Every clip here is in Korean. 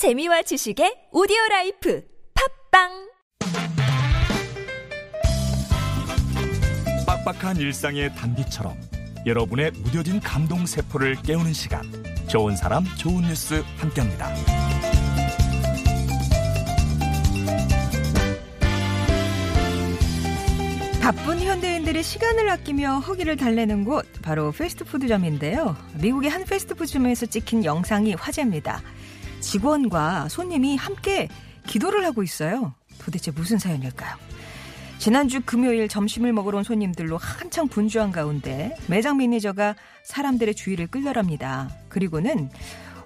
재미와 지식의 오디오 라이프 팟빵 빡빡한 일상의 단비처럼 여러분의 무뎌진 감동 세포를 깨우는 시간 좋은 사람 좋은 뉴스 함께합니다. 바쁜 현대인들이 시간을 아끼며 허기를 달래는 곳 바로 패스트푸드점인데요. 미국의 한 패스트푸드점에서 찍힌 영상이 화제입니다. 직원과 손님이 함께 기도를 하고 있어요. 도대체 무슨 사연일까요? 지난주 금요일 점심을 먹으러 온 손님들로 한창 분주한 가운데 매장 매니저가 사람들의 주의를 끌더랍니다. 그리고는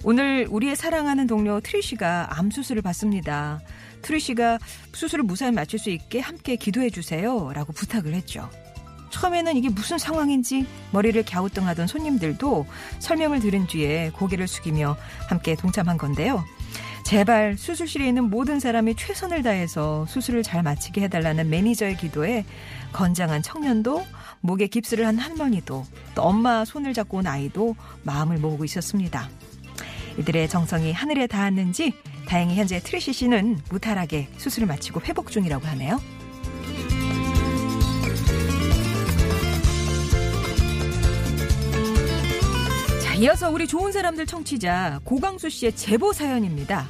오늘 우리의 사랑하는 동료 트리시가 암 수술을 받습니다. 트리시가 수술을 무사히 마칠 수 있게 함께 기도해 주세요. 라고 부탁을 했죠. 처음에는 이게 무슨 상황인지 머리를 갸우뚱하던 손님들도 설명을 들은 뒤에 고개를 숙이며 함께 동참한 건데요. 제발 수술실에 있는 모든 사람이 최선을 다해서 수술을 잘 마치게 해달라는 매니저의 기도에 건장한 청년도 목에 깁스를 한 할머니도 또 엄마 손을 잡고 온 아이도 마음을 모으고 있었습니다. 이들의 정성이 하늘에 닿았는지 다행히 현재 트리시 씨는 무탈하게 수술을 마치고 회복 중이라고 하네요. 자, 이어서 우리 좋은 사람들 청취자 고광수 씨의 제보 사연입니다.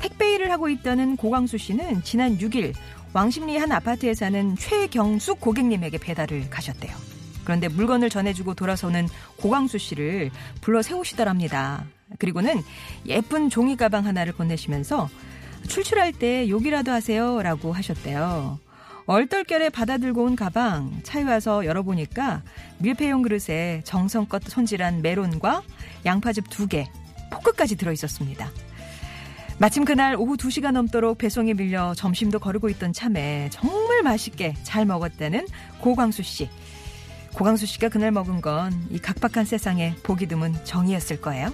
택배 일을 하고 있다는 고광수 씨는 지난 6일 왕십리 한 아파트에 사는 최경숙 고객님에게 배달을 가셨대요. 그런데 물건을 전해주고 돌아서는 고광수 씨를 불러 세우시더랍니다. 그리고는 예쁜 종이 가방 하나를 건네시면서 출출할 때 욕이라도 하세요 라고 하셨대요. 얼떨결에 받아들고 온 가방 차에 와서 열어보니까 밀폐용 그릇에 정성껏 손질한 메론과 양파즙 두 개, 포크까지 들어있었습니다. 마침 그날 오후 2시가 넘도록 배송이 밀려 점심도 거르고 있던 참에 정말 맛있게 잘 먹었다는 고광수 씨. 고광수 씨가 그날 먹은 건 이 각박한 세상에 보기 드문 정이었을 거예요.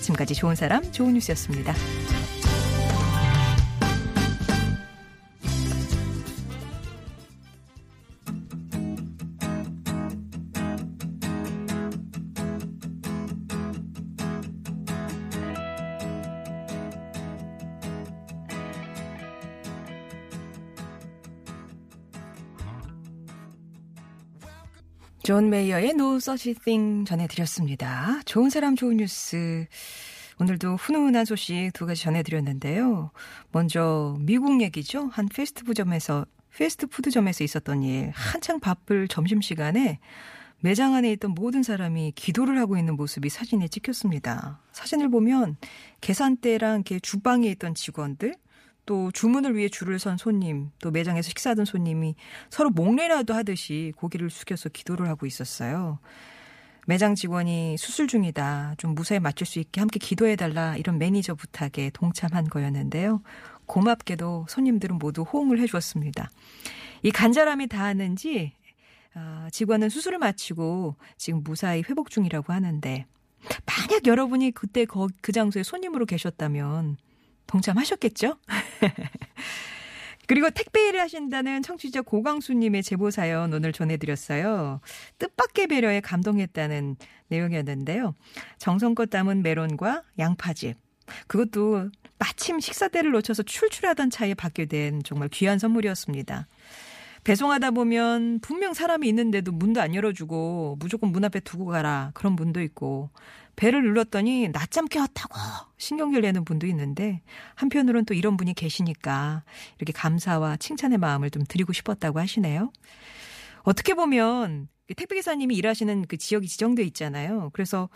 지금까지 좋은 사람, 좋은 뉴스였습니다. 존 메이어의 No Such Thing 전해드렸습니다. 좋은 사람 좋은 뉴스. 오늘도 훈훈한 소식 두 가지 전해드렸는데요. 먼저 미국 얘기죠. 한 패스트푸드점에서 패스트푸드점에서 있었던 일. 한창 바쁠 점심시간에 매장 안에 있던 모든 사람이 기도를 하고 있는 모습이 사진에 찍혔습니다. 사진을 보면 계산대랑 주방에 있던 직원들 또 주문을 위해 줄을 선 손님, 또 매장에서 식사하던 손님이 서로 목례라도 하듯이 고개를 숙여서 기도를 하고 있었어요. 매장 직원이 수술 중이다. 좀 무사히 맞출 수 있게 함께 기도해달라. 이런 매니저 부탁에 동참한 거였는데요. 고맙게도 손님들은 모두 호응을 해주었습니다. 이 간절함이 닿았는지 아, 직원은 수술을 마치고 지금 무사히 회복 중이라고 하는데 만약 여러분이 그때 그 장소에 손님으로 계셨다면 동참하셨겠죠? 그리고 택배 일을 하신다는 청취자 고광수님의 제보 사연 오늘 전해드렸어요. 뜻밖의 배려에 감동했다는 내용이었는데요. 정성껏 담은 메론과 양파즙. 그것도 마침 식사 때를 놓쳐서 출출하던 차에 받게 된 정말 귀한 선물이었습니다. 배송하다 보면 분명 사람이 있는데도 문도 안 열어주고 무조건 문 앞에 두고 가라 그런 분도 있고 배를 눌렀더니 낮잠 깨웠다고 신경질 내는 분도 있는데 한편으론 또 이런 분이 계시니까 이렇게 감사와 칭찬의 마음을 좀 드리고 싶었다고 하시네요. 어떻게 보면 택배기사님이 일하시는 그 지역이 지정돼 있잖아요. 그래서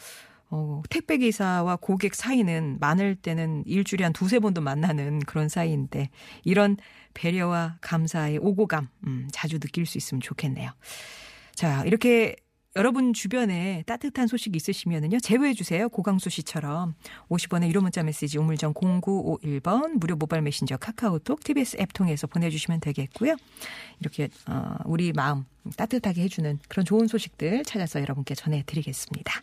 어, 택배기사와 고객 사이는 많을 때는 일주일에 한 두세 번도 만나는 그런 사이인데 이런 배려와 감사의 오고감 음, 자주 느낄 수 있으면 좋겠네요. 자 이렇게 여러분 주변에 따뜻한 소식 있으시면은요, 제보해 주세요. 고강수 씨처럼 50원의 유료 문자 메시지 우물정 0951번 무료 모바일 메신저 카카오톡 TBS 앱 통해서 보내주시면 되겠고요. 이렇게 어, 우리 마음 따뜻하게 해주는 그런 좋은 소식들 찾아서 여러분께 전해드리겠습니다.